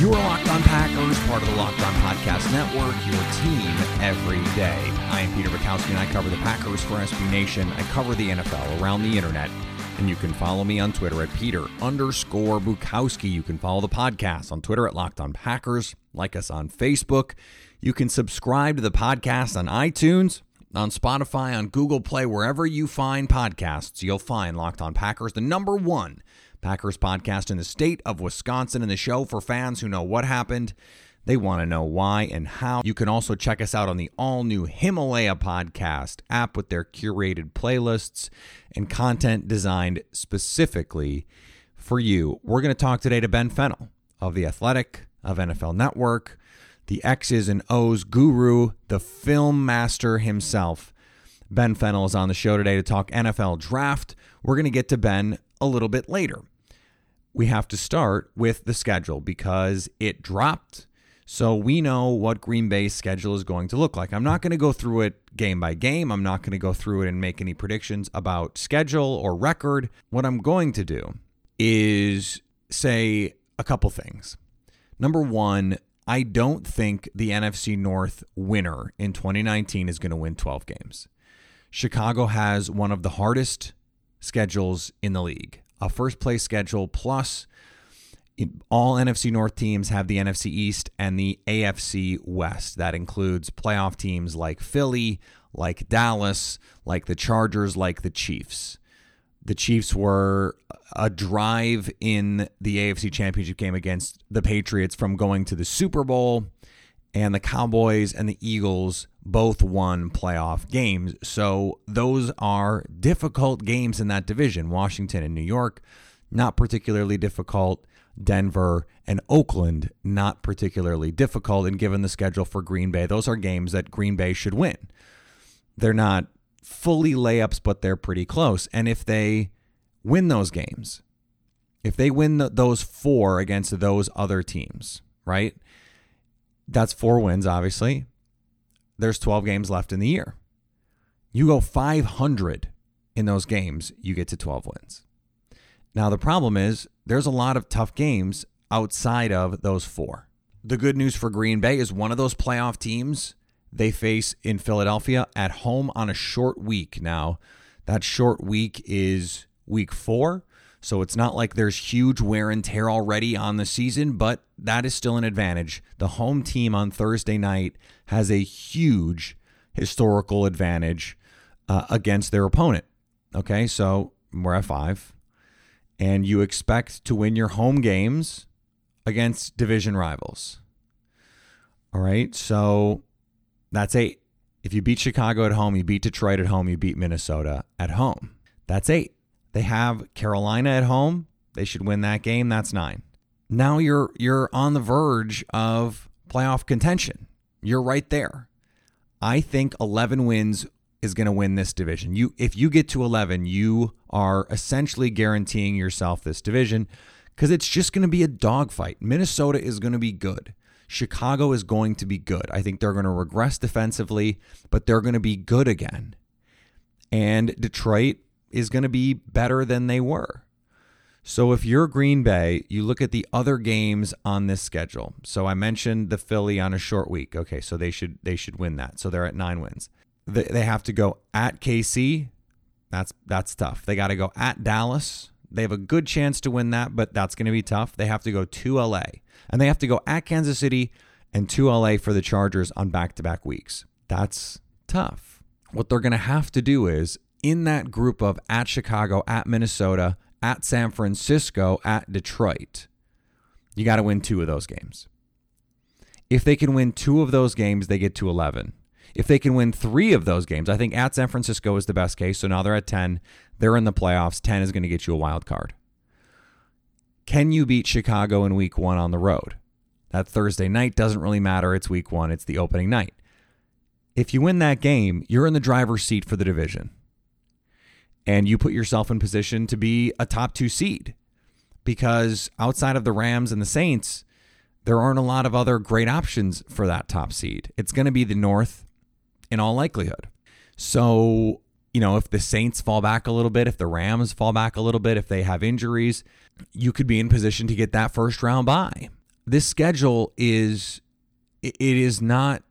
You are Locked On Packers, part of the Locked On Podcast Network, your team every day. I am Peter Bukowski, and I cover the Packers for SB Nation. I cover the NFL around the internet, and you can follow me on Twitter at Peter underscore Bukowski. You can follow the podcast on Twitter at Locked On Packers, like us on Facebook. You can subscribe to the podcast on iTunes, on Spotify, on Google Play, wherever you find podcasts, you'll find Locked On Packers, the number one Packers podcast in the state of Wisconsin, and the show for fans who know what happened. They want to know why and how. You can also check us out on the all new Himalaya podcast app with their curated playlists and content designed specifically for you. We're going to talk today to Ben Fennell of The Athletic, of NFL Network, the X's and O's guru, the film master himself. Ben Fennell is on the show today to talk NFL draft. We're going to get to Ben a little bit later we have to start with the schedule because it dropped. So we know what Green Bay's schedule is going to look like. I'm not going to go through it game by game. I'm not going to go through it and make any predictions about schedule or record. What I'm going to do is say a couple things. Number one, I don't think the NFC North winner in 2019 is going to win 12 games. Chicago has one of the hardest schedules in the league a first place schedule plus all NFC North teams have the NFC East and the AFC West. That includes playoff teams like Philly, like Dallas, like the Chargers, like the Chiefs. The Chiefs were a drive in the AFC Championship game against the Patriots from going to the Super Bowl, and the Cowboys and the Eagles both won playoff games. So those are difficult games in that division. Washington and New York, not particularly difficult. Denver and Oakland, not particularly difficult. And given the schedule for Green Bay, those are games that Green Bay should win. They're not fully layups, but they're pretty close. And if they win those games, if they win the, those four against those other teams, right? That's four wins, obviously there's 12 games left in the year. You go 500 in those games, you get to 12 wins. Now, the problem is there's a lot of tough games outside of those four. The good news for Green Bay is one of those playoff teams they face in Philadelphia at home on a short week. Now, that short week is week four. So it's not like there's huge wear and tear already on the season, but that is still an advantage. The home team on Thursday night has a huge historical advantage uh, against their opponent. Okay, so we're at five, and you expect to win your home games against division rivals. All right, so that's eight. If you beat Chicago at home, you beat Detroit at home, you beat Minnesota at home. That's eight. They have Carolina at home. They should win that game. That's nine. Now you're you're on the verge of playoff contention. You're right there. I think 11 wins is going to win this division. You if you get to 11, you are essentially guaranteeing yourself this division cuz it's just going to be a dogfight. Minnesota is going to be good. Chicago is going to be good. I think they're going to regress defensively, but they're going to be good again. And Detroit is going to be better than they were. So if you're Green Bay, you look at the other games on this schedule. So I mentioned the Philly on a short week. Okay, so they should they should win that. So they're at 9 wins. They have to go at KC. That's that's tough. They got to go at Dallas. They have a good chance to win that, but that's going to be tough. They have to go to LA. And they have to go at Kansas City and to LA for the Chargers on back-to-back weeks. That's tough. What they're going to have to do is in that group of at Chicago, at Minnesota, at San Francisco, at Detroit, you got to win two of those games. If they can win two of those games, they get to 11. If they can win three of those games, I think at San Francisco is the best case. So now they're at 10. They're in the playoffs. 10 is going to get you a wild card. Can you beat Chicago in week one on the road? That Thursday night doesn't really matter. It's week one, it's the opening night. If you win that game, you're in the driver's seat for the division. And you put yourself in position to be a top two seed because outside of the Rams and the Saints, there aren't a lot of other great options for that top seed. It's going to be the North in all likelihood. So, you know, if the Saints fall back a little bit, if the Rams fall back a little bit, if they have injuries, you could be in position to get that first round bye. This schedule is it is not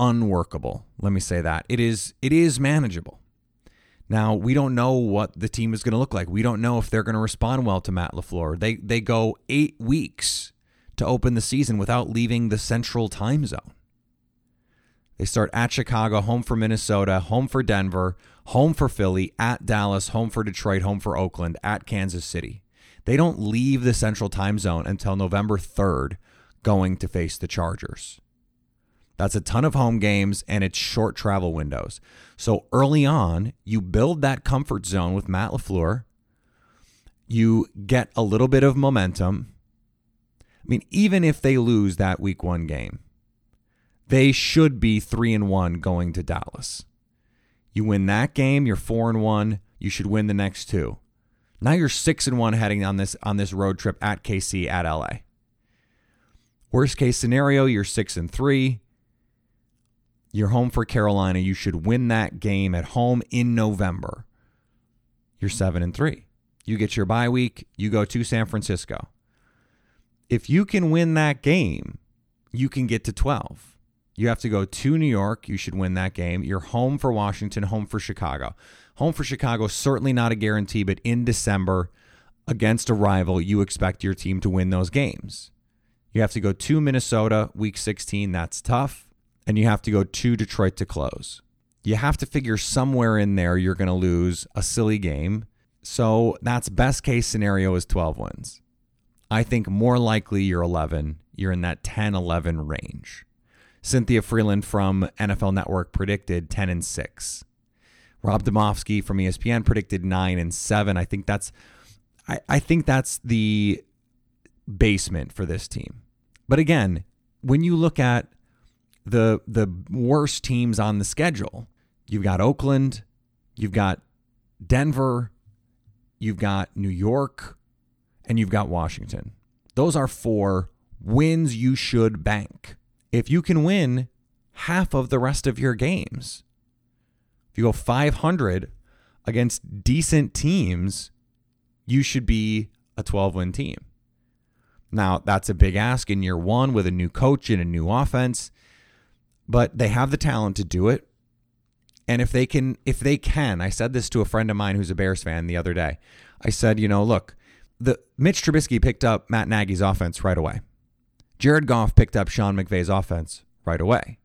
unworkable. Let me say that. It is it is manageable. Now, we don't know what the team is going to look like. We don't know if they're going to respond well to Matt LaFleur. They they go 8 weeks to open the season without leaving the central time zone. They start at Chicago, home for Minnesota, home for Denver, home for Philly, at Dallas, home for Detroit, home for Oakland, at Kansas City. They don't leave the central time zone until November 3rd going to face the Chargers. That's a ton of home games and it's short travel windows. So early on, you build that comfort zone with Matt LaFleur. You get a little bit of momentum. I mean, even if they lose that week one game, they should be three and one going to Dallas. You win that game, you're four and one. You should win the next two. Now you're six and one heading on this on this road trip at KC at LA. Worst case scenario, you're six and three. You're home for Carolina. You should win that game at home in November. You're seven and three. You get your bye week. You go to San Francisco. If you can win that game, you can get to 12. You have to go to New York. You should win that game. You're home for Washington, home for Chicago. Home for Chicago, certainly not a guarantee, but in December against a rival, you expect your team to win those games. You have to go to Minnesota, week 16. That's tough. And you have to go to Detroit to close. You have to figure somewhere in there you're going to lose a silly game. So that's best case scenario is 12 wins. I think more likely you're 11. You're in that 10 11 range. Cynthia Frelund from NFL Network predicted 10 and 6. Rob Demovsky from ESPN predicted 9 and 7. I think that's I, I think that's the basement for this team. But again, when you look at the the worst teams on the schedule, you've got Oakland, you've got Denver, you've got New York, and you've got Washington. Those are four wins you should bank. If you can win half of the rest of your games, if you go 500 against decent teams, you should be a 12 win team. Now, that's a big ask in year one with a new coach and a new offense, but they have the talent to do it. And if they can, if they can, I said this to a friend of mine who's a Bears fan the other day. I said, you know, look, the Mitch Trubisky picked up Matt Nagy's offense right away. Jared Goff picked up Sean McVay's offense right away.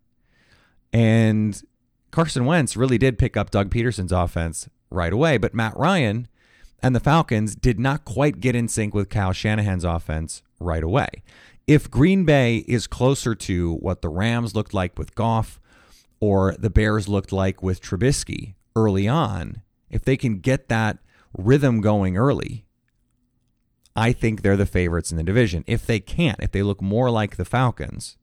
And Carson Wentz really did pick up Doug Pederson's offense right away, but Matt Ryan and the Falcons did not quite get in sync with Kyle Shanahan's offense right away. If Green Bay is closer to what the Rams looked like with Goff or the Bears looked like with Trubisky early on, if they can get that rhythm going early, I think they're the favorites in the division. If they can't, if they look more like the Falcons,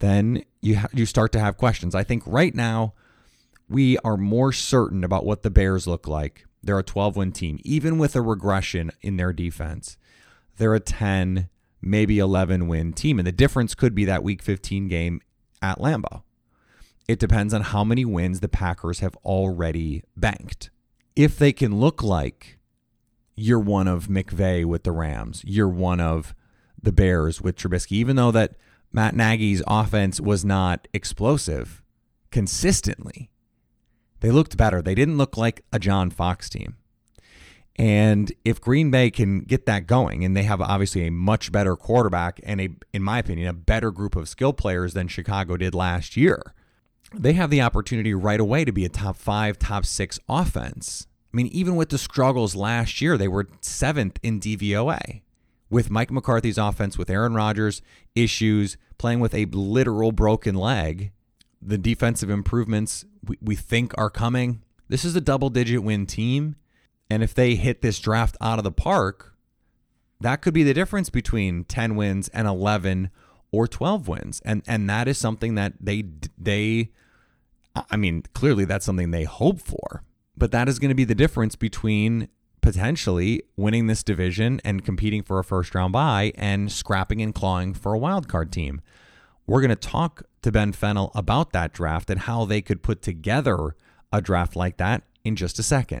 then you ha- you start to have questions. I think right now we are more certain about what the Bears look like. They're a 12 win team, even with a regression in their defense. They're a 10, maybe 11 win team. And the difference could be that week 15 game at Lambeau. It depends on how many wins the Packers have already banked. If they can look like you're one of McVay with the Rams, you're one of the Bears with Trubisky, even though that Matt Nagy's offense was not explosive consistently, they looked better. They didn't look like a John Fox team. And if Green Bay can get that going, and they have obviously a much better quarterback and a, in my opinion, a better group of skill players than Chicago did last year, they have the opportunity right away to be a top five, top six offense. I mean, even with the struggles last year, they were seventh in DVOA. With Mike McCarthy's offense, with Aaron Rodgers' issues, playing with a literal broken leg, the defensive improvements we, we think are coming. This is a double digit win team. And if they hit this draft out of the park, that could be the difference between 10 wins and 11 or 12 wins. And and that is something that they they I mean, clearly that's something they hope for. But that is going to be the difference between potentially winning this division and competing for a first round bye and scrapping and clawing for a wild card team. We're going to talk to Ben Fennell about that draft and how they could put together a draft like that in just a second.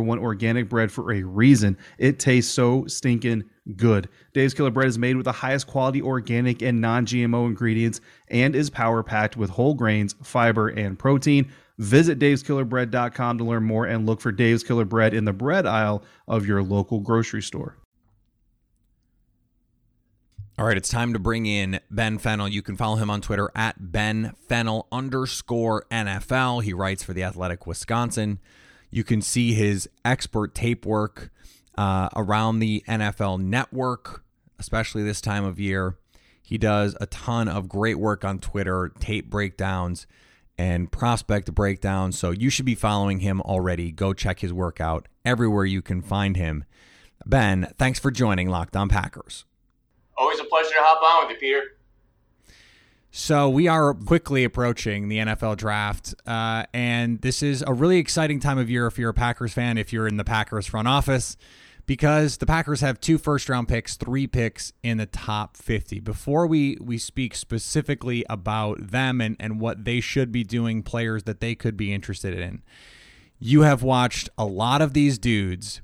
one organic bread for a reason. It tastes so stinking good. Dave's Killer Bread is made with the highest quality organic and non GMO ingredients and is power packed with whole grains, fiber, and protein. Visit daveskillerbread.com to learn more and look for Dave's Killer Bread in the bread aisle of your local grocery store. All right, it's time to bring in Ben Fennell. You can follow him on Twitter at Ben Fennell underscore NFL. He writes for the Athletic Wisconsin. You can see his expert tape work uh, around the NFL network, especially this time of year. He does a ton of great work on Twitter, tape breakdowns, and prospect breakdowns. So you should be following him already. Go check his work out everywhere you can find him. Ben, thanks for joining Locked On Packers. Always a pleasure to hop on with you, Peter. So we are quickly approaching the NFL draft, uh, and this is a really exciting time of year if you're a Packers fan, if you're in the Packers front office because the Packers have two first round picks, three picks in the top 50. Before we, we speak specifically about them and, and what they should be doing, players that they could be interested in, you have watched a lot of these dudes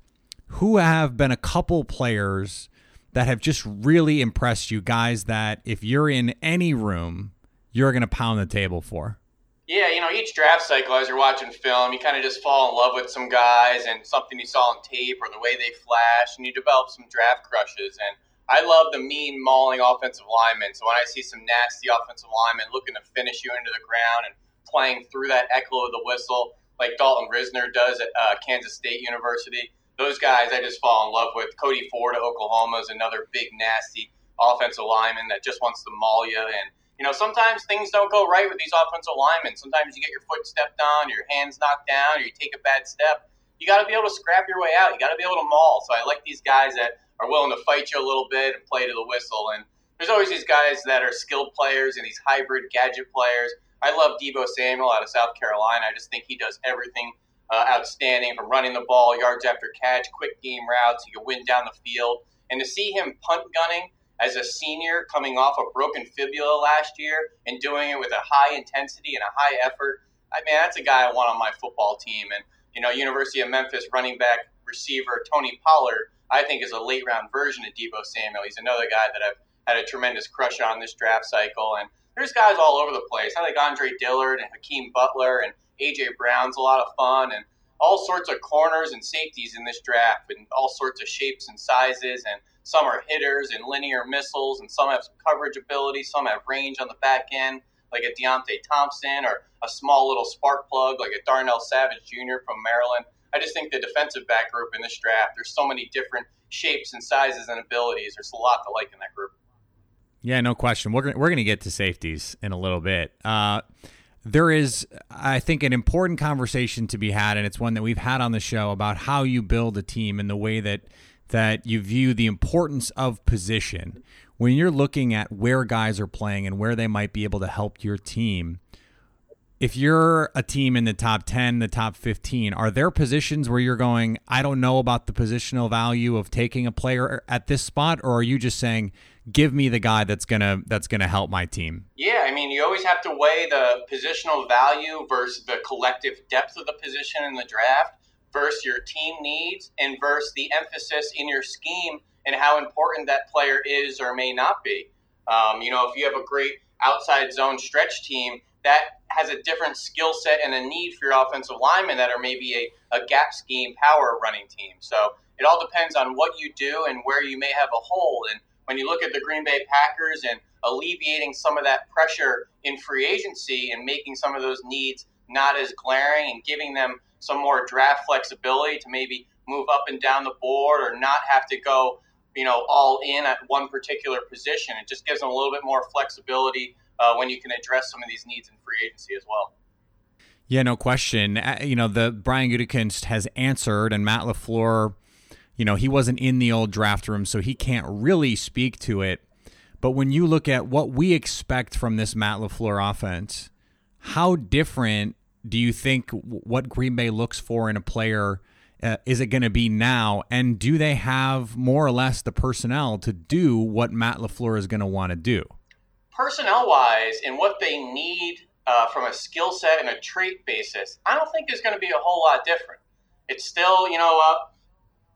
who have been a couple players that have just really impressed you, guys that if you're in any room, you're going to pound the table for. Yeah, you know, each draft cycle, as you're watching film, you kind of just fall in love with some guys and something you saw on tape or the way they flash, and you develop some draft crushes. And I love the mean, mauling offensive linemen. So when I see some nasty offensive linemen looking to finish you into the ground and playing through that echo of the whistle, like Dalton Risner does at uh, Kansas State University, those guys I just fall in love with. Cody Ford of Oklahoma is another big, nasty offensive lineman that just wants to maul you and you know, sometimes things don't go right with these offensive linemen. Sometimes you get your foot stepped on, your hands knocked down, or you take a bad step. You got to be able to scrap your way out. You got to be able to maul. So I like these guys that are willing to fight you a little bit and play to the whistle. And there's always these guys that are skilled players and these hybrid gadget players. I love Deebo Samuel out of South Carolina. I just think he does everything uh, outstanding from running the ball, yards after catch, quick game routes. He can win down the field. And to see him punt gunning as a senior coming off a broken fibula last year and doing it with a high intensity and a high effort, I mean, that's a guy I want on my football team. And, you know, University of Memphis running back receiver Tony Pollard, I think is a late round version of Deebo Samuel. He's another guy that I've had a tremendous crush on this draft cycle. And there's guys all over the place. I like Andre Dillard and Hakeem Butler and AJ Brown's a lot of fun, and all sorts of corners and safeties in this draft, and all sorts of shapes and sizes. And some are hitters and linear missiles, and some have coverage ability. Some have range on the back end, like a Deionte Thompson, or a small little spark plug like a Darnell Savage Jr. from Maryland. I just think the defensive back group in this draft, there's so many different shapes and sizes and abilities. There's a lot to like in that group. Yeah, no question. We're we're going to get to safeties in a little bit. Uh, there is, I think, an important conversation to be had, and it's one that we've had on the show about how you build a team and the way that that you view the importance of position when you're looking at where guys are playing and where they might be able to help your team. If you're a team in the top 10, the top 15, are there positions where you're going, I don't know about the positional value of taking a player at this spot, or are you just saying, give me the guy that's gonna that's gonna help my team. Yeah, I mean, you always have to weigh the positional value versus the collective depth of the position in the draft versus your team needs and versus the emphasis in your scheme and how important that player is or may not be. Um, you know, if you have a great outside zone stretch team, that has a different skill set and a need for your offensive linemen that are maybe a, a gap scheme power running team. So it all depends on what you do and where you may have a hole. And when you look at the Green Bay Packers and alleviating some of that pressure in free agency and making some of those needs not as glaring and giving them some more draft flexibility to maybe move up and down the board or not have to go, you know, all in at one particular position. It just gives them a little bit more flexibility uh, when you can address some of these needs in free agency as well. Yeah, no question. You know, the Brian Gutekunst has answered, and Matt LaFleur you know, he wasn't in the old draft room, so he can't really speak to it. But when you look at what we expect from this Matt LaFleur offense, how different do you think what Green Bay looks for in a player uh, is it going to be now? And do they have more or less the personnel to do what Matt LaFleur is going to want to do? Personnel wise, and what they need uh, from a skill set and a trait basis, I don't think is going to be a whole lot different. It's still, you know, uh,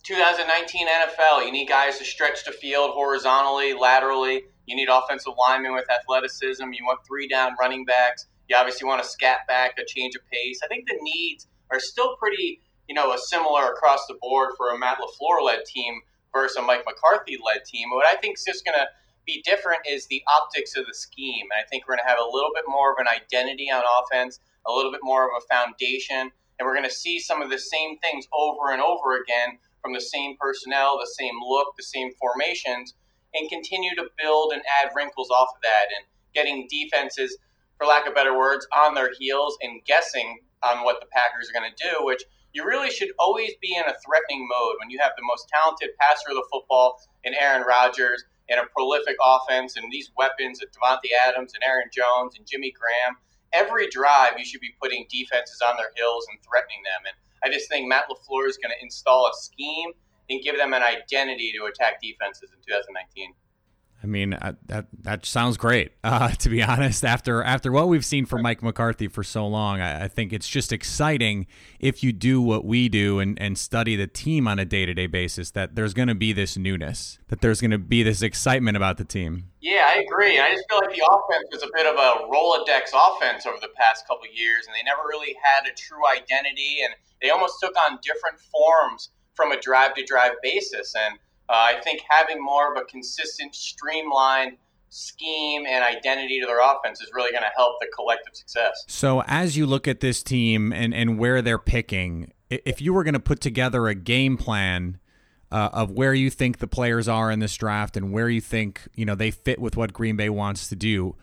2019 NFL, you need guys to stretch the field horizontally, laterally. You need offensive linemen with athleticism. You want three down running backs. You obviously want a scat back, a change of pace. I think the needs are still pretty, you know, a similar across the board for a Matt LaFleur led team versus a Mike McCarthy led team. What I think is just going to be different is the optics of the scheme. And I think we're going to have a little bit more of an identity on offense, a little bit more of a foundation, and we're going to see some of the same things over and over again from the same personnel, the same look, the same formations, and continue to build and add wrinkles off of that and getting defenses, for lack of better words, on their heels and guessing on what the Packers are going to do, which you really should always be in a threatening mode when you have the most talented passer of the football in Aaron Rodgers and a prolific offense and these weapons of Davante Adams and Aaron Jones and Jimmy Graham. Every drive, you should be putting defenses on their heels and threatening them. And I just think Matt LaFleur is going to install a scheme and give them an identity to attack defenses in 2019. I mean, uh, that that sounds great. Uh, to be honest, after after what we've seen from Mike McCarthy for so long, I, I, think it's just exciting if you do what we do and, and study the team on a day to day basis. That there's going to be this newness, that there's going to be this excitement about the team. Yeah, I agree. I just feel like the offense was a bit of a Rolodex offense over the past couple years, and they never really had a true identity, and they almost took on different forms from a drive to drive basis, and uh, I think having more of a consistent, streamlined scheme and identity to their offense is really going to help the collective success. So, as you look at this team and, and where they're picking, if you were going to put together a game plan uh, of where you think the players are in this draft and where you think you know they fit with what Green Bay wants to do,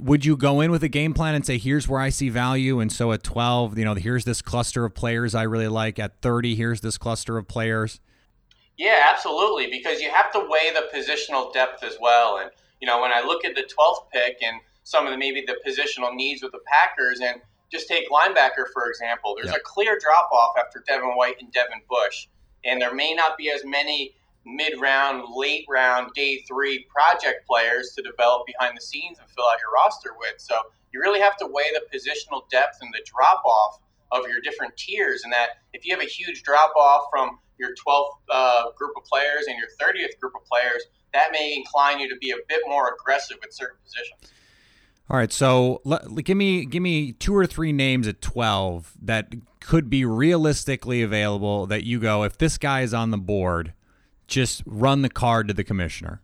would you go in with a game plan and say, "Here's where I see value," and so at 12, you know, here's this cluster of players I really like. At 30, here's this cluster of players. Yeah, absolutely. Because you have to weigh the positional depth as well. And, you know, when I look at the 12th pick and some of the maybe the positional needs with the Packers, and just take linebacker for example, there's Yep. a clear drop off after Devin White and Devin Bush, and there may not be as many mid round, late round, day three project players to develop behind the scenes and fill out your roster with. So you really have to weigh the positional depth and the drop off of your different tiers. And that if you have a huge drop off from your 12th uh, group of players and your 30th group of players, that may incline you to be a bit more aggressive at certain positions. All right, so let, give me give me two or three names at twelve that could be realistically available. That you go if this guy is on the board, just run the card to the commissioner.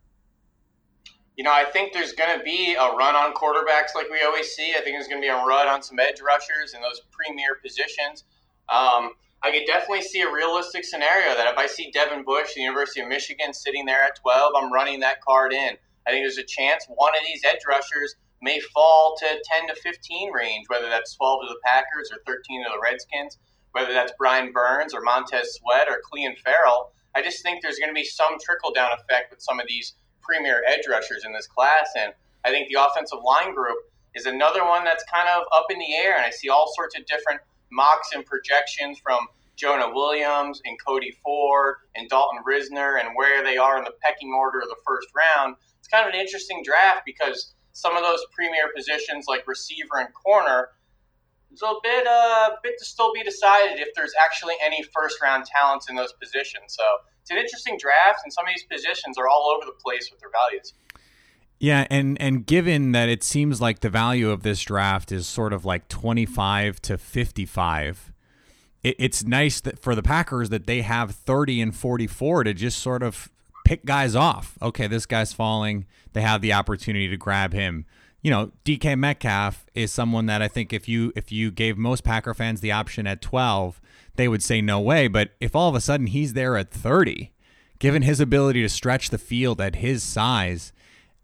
You know, I think there's going to be a run on quarterbacks like we always see. I think there's going to be a run on some edge rushers in those premier positions. Um, I could definitely see a realistic scenario that if I see Devin Bush, the University of Michigan, sitting there at 12, I'm running that card in. I think there's a chance one of these edge rushers may fall to 10 to 15 range, whether that's 12 to the Packers or 13 to the Redskins, whether that's Brian Burns or Montez Sweat or Clelin Ferrell. I just think there's going to be some trickle down effect with some of these premier edge rushers in this class. And I think the offensive line group is another one that's kind of up in the air. And I see all sorts of different mocks and projections from Jonah Williams and Cody Ford and Dalton Risner and where they are in the pecking order of the first round. It's kind of an interesting draft because some of those premier positions like receiver and corner it's a bit uh bit to still be decided if there's actually any first round talents in those positions. So it's an interesting draft, and some of these positions are all over the place with their values. Yeah, and and given that it seems like the value of this draft is sort of like twenty five to fifty five. It, it's nice that for the Packers that they have thirty and forty four to just sort of pick guys off. Okay, this guy's falling. They have the opportunity to grab him. You know, DK Metcalf is someone that I think if you if you gave most Packer fans the option at 12, they would say no way, but if all of a sudden he's there at 30, given his ability to stretch the field at his size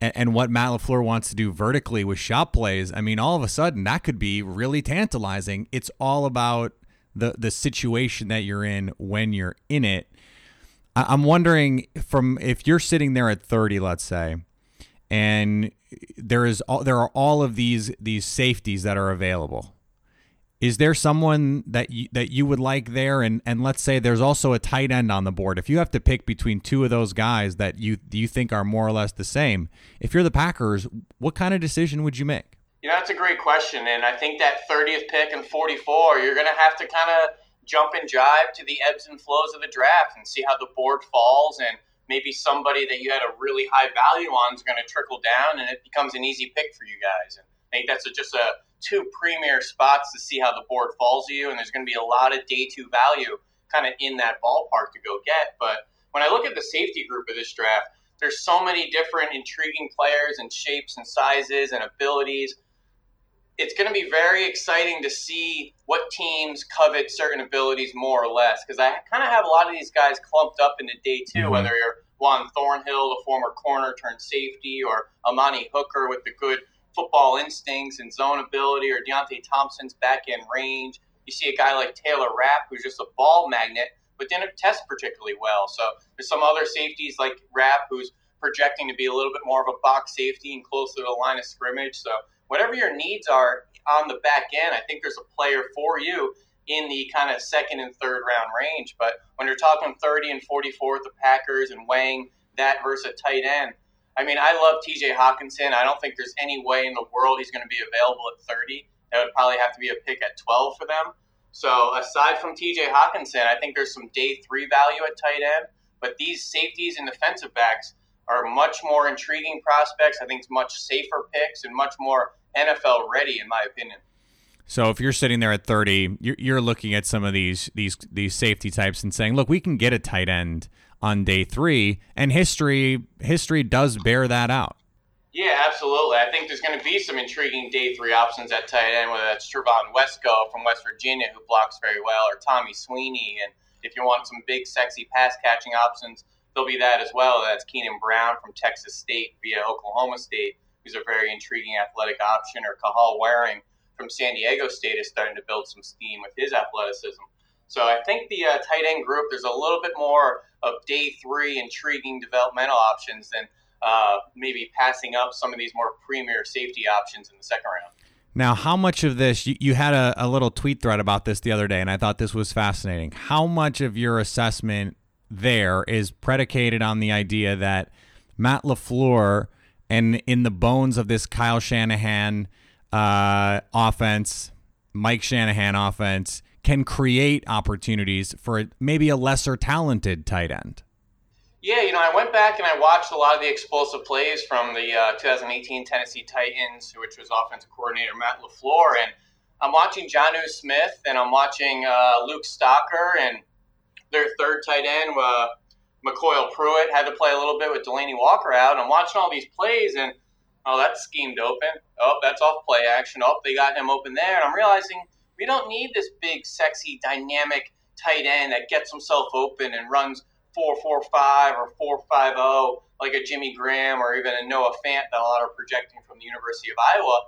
and, and what Matt LaFleur wants to do vertically with shot plays, I mean, all of a sudden that could be really tantalizing. It's all about the the situation that you're in when you're in it. I- I'm wondering from if you're sitting there at 30, let's say, and there is all, there are all of these these safeties that are available. Is there someone that you, that you would like there? And and let's say there's also a tight end on the board. If you have to pick between two of those guys that you you think are more or less the same, if you're the Packers, what kind of decision would you make? You know, that's a great question, and I think that 30th pick and 44, you're going to have to kind of jump and jive to the ebbs and flows of the draft and see how the board falls, and maybe somebody that you had a really high value on is going to trickle down, and it becomes an easy pick for you guys. And I think that's a, just a two premier spots to see how the board falls to you, and there's going to be a lot of day two value kind of in that ballpark to go get. But when I look at the safety group of this draft, there's so many different intriguing players and shapes and sizes and abilities it's going to be very exciting to see what teams covet certain abilities more or less. Because I kind of have a lot of these guys clumped up into day 2 Mhm. whether you're Juan Thornhill, the former corner turned safety, or Amani Hooker with the good football instincts and zone ability, or Deionte Thompson's back end range. You see a guy like Taylor Rapp, who's just a ball magnet, but didn't test particularly well. So there's some other safeties like Rapp, who's projecting to be a little bit more of a box safety and closer to the line of scrimmage. So whatever your needs are on the back end, I think there's a player for you in the kind of second and third round range. But when you're talking 30 and 44 with the Packers and weighing that versus a tight end, I mean, I love TJ Hockenson. I don't think there's any way in the world he's going to be available at 30. That would probably have to be a pick at 12 for them. So aside from TJ Hockenson, I think there's some day three value at tight end. But these safeties and defensive backs are much more intriguing prospects. I think it's much safer picks and much more NFL ready, in my opinion. So if you're sitting there at 30, you're, looking at some of these these these safety types and saying, look, we can get a tight end on day three, and history history does bear that out. Yeah, absolutely. I think there's going to be some intriguing day three options at tight end, whether that's Trevon Wesco from West Virginia, who blocks very well, or Tommy Sweeney. And if you want some big, sexy pass catching options, there'll be that as well. That's Keenan Brown from Texas State via Oklahoma State, who's a very intriguing athletic option, or Kahale Warring from San Diego State is starting to build some steam with his athleticism. So I think the uh, tight end group, there's a little bit more of day three intriguing developmental options than uh, maybe passing up some of these more premier safety options in the second round. Now, how much of this, you, you had a, a little tweet thread about this the other day, and I thought this was fascinating. How much of your assessment there is predicated on the idea that Matt LaFleur and in the bones of this Kyle Shanahan uh, offense, Mike Shanahan offense, can create opportunities for maybe a lesser talented tight end? Yeah, you know, I went back and I watched a lot of the explosive plays from the uh, 2018 Tennessee Titans, which was offensive coordinator Matt LaFleur, and I'm watching Jonnu Smith and I'm watching uh, Luke Stocker and their third tight end, uh, MyCole Pruitt, had to play a little bit with Delanie Walker out. I'm watching all these plays and oh, that's schemed open. Oh, that's off play action. Oh, they got him open there, and I'm realizing we don't need this big, sexy, dynamic tight end that gets himself open and runs four four five or 450 like a Jimmy Graham or even a Noah Fant that a lot are projecting from the University of Iowa.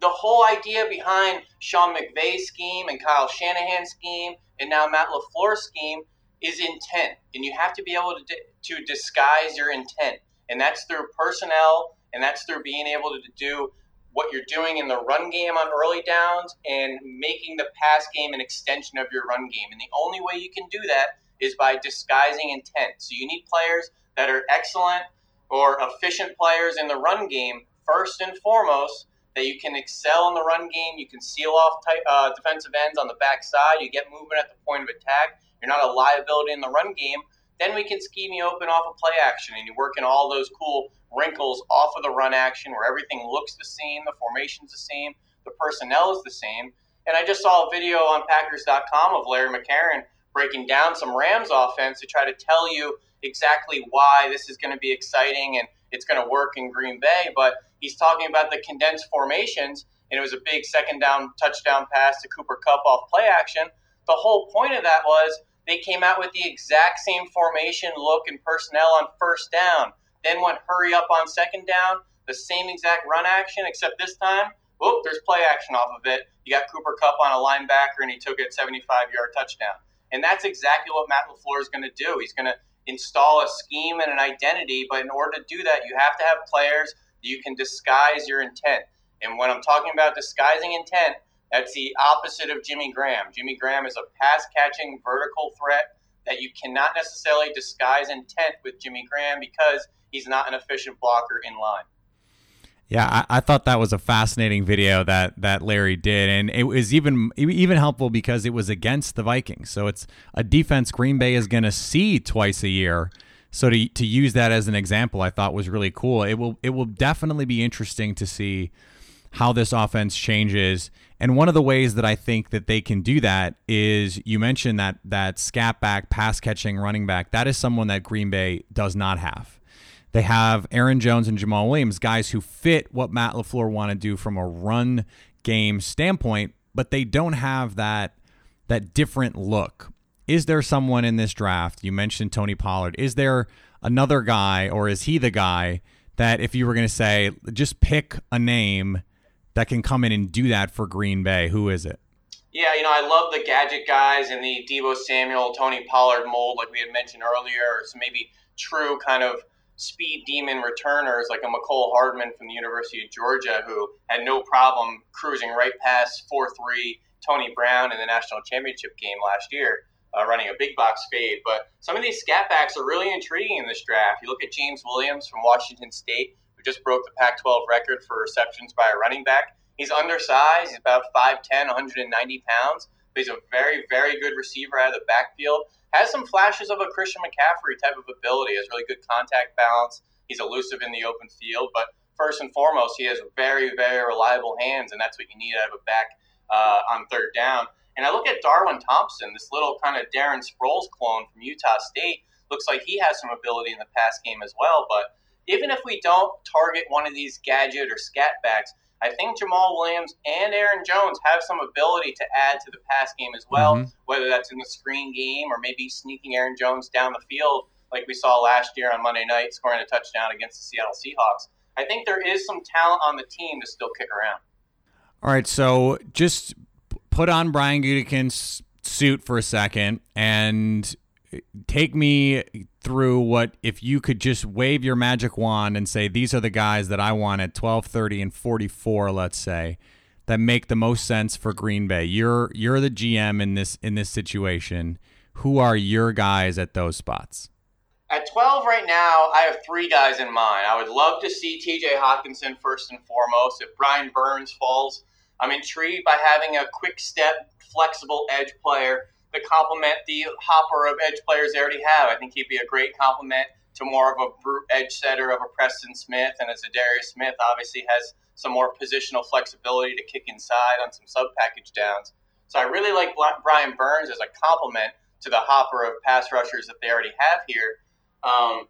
The whole idea behind Sean McVay's scheme and Kyle Shanahan's scheme and now Matt LaFleur's scheme is intent, and you have to be able to to disguise your intent, and that's through personnel, and that's through being able to do what you're doing in the run game on early downs and making the pass game an extension of your run game. And the only way you can do that is by disguising intent. So you need players that are excellent or efficient players in the run game first and foremost. That you can excel in the run game. You can seal off uh, defensive ends on the backside. You get movement at the point of attack. You're not a liability in the run game. Then we can scheme you open off of play action, and you work in all those cool wrinkles off of the run action where everything looks the same, the formation's the same, the personnel is the same. And I just saw a video on Packers.com of Larry McCarren breaking down some Rams offense to try to tell you exactly why this is going to be exciting and it's going to work in Green Bay. But he's talking about the condensed formations, and it was a big second down touchdown pass to Cooper Kupp off play action. The whole point of that was they came out with the exact same formation, look, and personnel on first down. Then went hurry up on second down, the same exact run action, except this time, whoop, there's play action off of it. You got Cooper Kupp on a linebacker, and he took it 75 yard touchdown. And that's exactly what Matt LaFleur is going to do. He's going to install a scheme and an identity, but in order to do that, you have to have players that you can disguise your intent. And when I'm talking about disguising intent, that's the opposite of Jimmy Graham. Jimmy Graham is a pass catching vertical threat that you cannot necessarily disguise intent with Jimmy Graham because he's not an efficient blocker in line. Yeah, I, I, thought that was a fascinating video that that Larry did, and it was even even helpful because it was against the Vikings. So it's a defense Green Bay is going to see twice a year. So to to use that as an example, I thought was really cool. It will it will definitely be interesting to see how this offense changes. And one of the ways that I think that they can do that is you mentioned that that scat back, pass catching running back. That is someone that Green Bay does not have. They have Aaron Jones and Jamaal Williams, guys who fit what Matt LaFleur want to do from a run game standpoint, but they don't have that that different look. Is there someone in this draft? You mentioned Tony Pollard. Is there another guy or is he the guy that if you were going to say just pick a name that can come in and do that for Green Bay, who is it? Yeah, you know, I love the gadget guys and the Deebo Samuel, Tony Pollard mold, like we had mentioned earlier. So maybe true kind of speed demon returners like a Mecole Hardman from the University of Georgia who had no problem cruising right past 4 3 Tony Brown in the national championship game last year, uh, running a big box fade. But some of these scat backs are really intriguing in this draft. You look at James Williams from Washington State, who just broke the Pac 12 record for receptions by a running back. He's undersized, he's about 5'10, 190 pounds. But he's a very, very good receiver out of the backfield has some flashes of a Christian McCaffrey type of ability. Has really good contact balance. He's elusive in the open field, but first and foremost, he has very, very reliable hands, and that's what you need out of a back uh, on third down. And I look at Darwin Thompson, this little kind of Darren Sproles clone from Utah State. Looks like he has some ability in the pass game as well. But even if we don't target one of these gadget or scat backs, I think Jamaal Williams and Aaron Jones have some ability to add to the pass game as well, mm-hmm. whether that's in the screen game or maybe sneaking Aaron Jones down the field like we saw last year on Monday night, scoring a touchdown against the Seattle Seahawks. I think there is some talent on the team to still kick around. All right, so just put on Brian Gutekunst's suit for a second and take me through what if you could just wave your magic wand and say these are the guys that I want at 12:30 and 44, let's say, that make the most sense for Green Bay. You're you're the GM in this in this situation. Who are your guys at those spots? At 12 right now, I have three guys in mind. I would love to see TJ Hockenson first and foremost. If Brian Burns falls, I'm intrigued by having a quick step, flexible edge player to complement the hopper of edge players they already have. I think he'd be a great complement to more of a brute edge setter of a Preston Smith, and a Za'Darius Smith obviously has some more positional flexibility to kick inside on some sub package downs. So I really like Brian Burns as a complement to the hopper of pass rushers that they already have here. Um,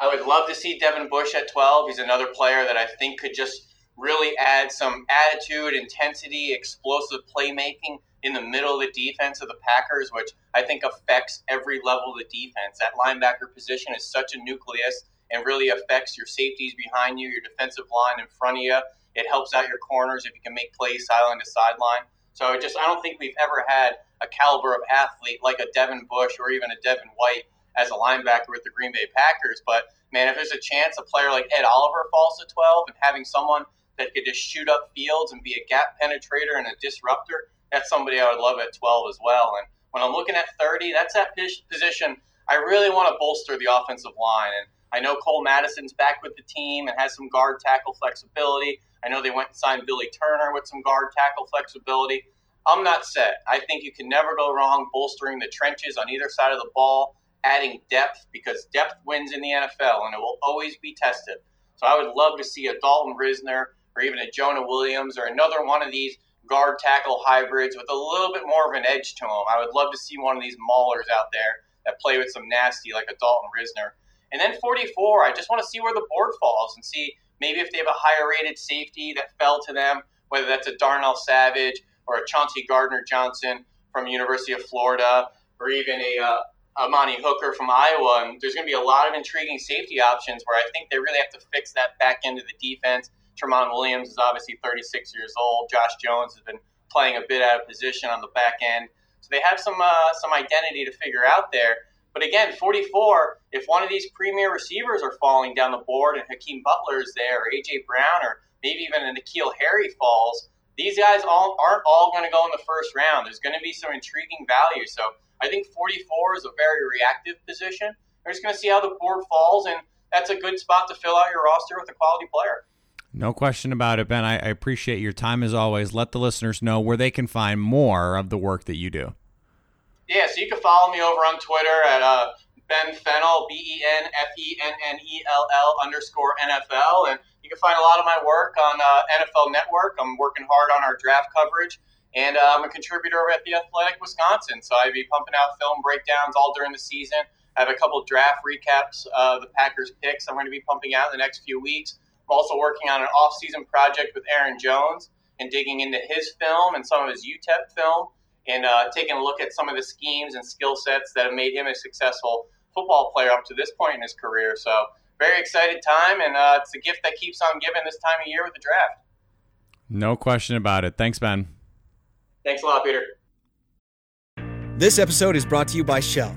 I would love to see Devin Bush at 12. He's another player that I think could just really add some attitude, intensity, explosive playmaking in the middle of the defense of the Packers, which I think affects every level of the defense. That linebacker position is such a nucleus and really affects your safeties behind you, your defensive line in front of you. It helps out your corners if you can make plays sideline to sideline. So I just I don't think we've ever had a caliber of athlete like a Devin Bush or even a Devin White as a linebacker with the Green Bay Packers. But man, if there's a chance a player like Ed Oliver falls to 12 and having someone that could just shoot up fields and be a gap penetrator and a disruptor, that's somebody I would love at 12 as well. And when I'm looking at 30, that's that position I really want to bolster the offensive line. And I know Cole Madison's back with the team and has some guard tackle flexibility. I know they went and signed Billy Turner with some guard tackle flexibility. I'm not set. I think you can never go wrong bolstering the trenches on either side of the ball, adding depth because depth wins in the NFL and it will always be tested. So I would love to see a Dalton Risner or even a Jonah Williams or another one of these guard tackle hybrids with a little bit more of an edge to them. I would love to see one of these maulers out there that play with some nasty like a Dalton Risner. And then 44, I just want to see where the board falls and see maybe if they have a higher rated safety that fell to them, whether that's a Darnell Savage or a Chauncey Gardner Johnson from University of Florida, or even a uh, Amani Hooker from Iowa. And there's going to be a lot of intriguing safety options where I think they really have to fix that back end of the defense Tramon Williams is obviously 36 years old. Josh Jones has been playing a bit out of position on the back end. So they have some uh, some identity to figure out there. But again, 44, if one of these premier receivers are falling down the board and Hakeem Butler is there, or A.J. Brown, or maybe even a N'Keal Harry falls, these guys all aren't all going to go in the first round. There's going to be some intriguing value. So I think 44 is a very reactive position. We're just going to see how the board falls, and that's a good spot to fill out your roster with a quality player. No question about it, Ben. I, I, appreciate your time as always. Let the listeners know where they can find more of the work that you do. Yeah, so you can follow me over on Twitter at uh, Ben Fennell, B E N F E N N E L L underscore NFL. And you can find a lot of my work on uh, NFL Network. I'm working hard on our draft coverage. And uh, I'm a contributor at The Athletic Wisconsin. So I'd be pumping out film breakdowns all during the season. I have a couple draft recaps of the Packers picks I'm going to be pumping out in the next few weeks. I'm also working on an off-season project with Aaron Jones and digging into his film and some of his UTEP film and uh, taking a look at some of the schemes and skill sets that have made him a successful football player up to this point in his career. So very excited time, and uh, it's a gift that keeps on giving this time of year with the draft. No question about it. Thanks, Ben. Thanks a lot, Peter. This episode is brought to you by Shell.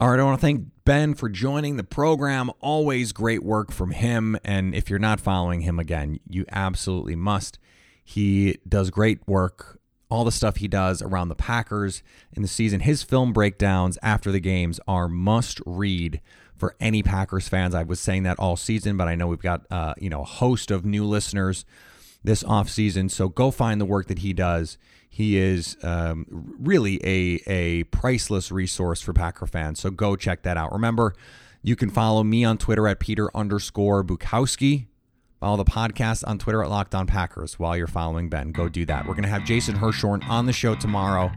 All right, I want to thank Ben for joining the program. Always great work from him. And if you're not following him again, you absolutely must. He does great work. All the stuff he does around the Packers in the season, his film breakdowns after the games are must read for any Packers fans. I was saying that all season, but I know we've got uh, you know a host of new listeners this off season. So go find the work that he does. He is um, really a a priceless resource for Packer fans. So go check that out. Remember, you can follow me on Twitter at Peter underscore Bukowski. Follow the podcast on Twitter at Locked On Packers while you're following Ben. Go do that. We're going to have Jason Hirschhorn on the show tomorrow.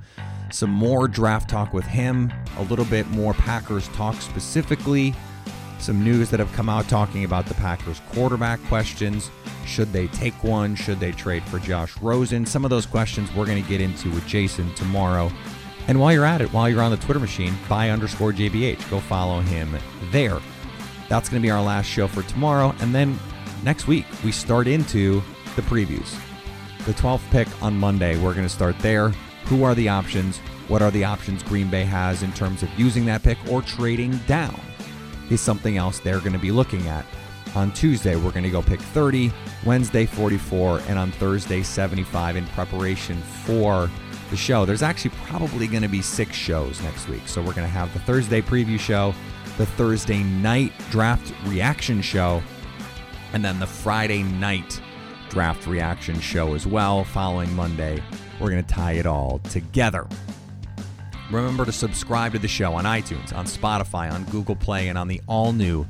Some more draft talk with him, a little bit more Packers talk specifically, some news that have come out talking about the Packers quarterback questions. Should they take one? Should they trade for Josh Rosen? Some of those questions we're going to get into with Jason tomorrow. And while you're at it, while you're on the Twitter machine, by underscore JBH, go follow him there. That's going to be our last show for tomorrow. And then next week, we start into the previews. The 12th pick on Monday, we're going to start there. Who are the options? What are the options Green Bay has in terms of using that pick or trading down? Is something else they're going to be looking at. On Tuesday, we're going to go pick 30, Wednesday, 44, and on Thursday, 75 in preparation for the show. There's actually probably going to be six shows next week. So we're going to have the Thursday preview show, the Thursday night draft reaction show, and then the Friday night draft reaction show as well. Following Monday, we're going to tie it all together. Remember to subscribe to the show on iTunes, on Spotify, on Google Play, and on the all new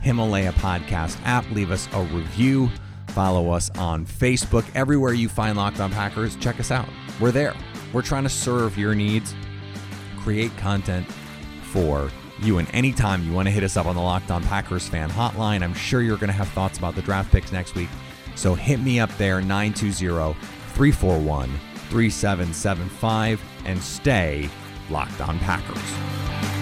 Himalaya Podcast app. Leave us a review. Follow us on Facebook. Everywhere you find Locked On Packers, check us out. We're there. We're trying to serve your needs, create content for you. And anytime you want to hit us up on the Locked On Packers fan hotline, I'm sure you're going to have thoughts about the draft picks next week. So hit me up there, 920 341 3775, and stay Locked On Packers.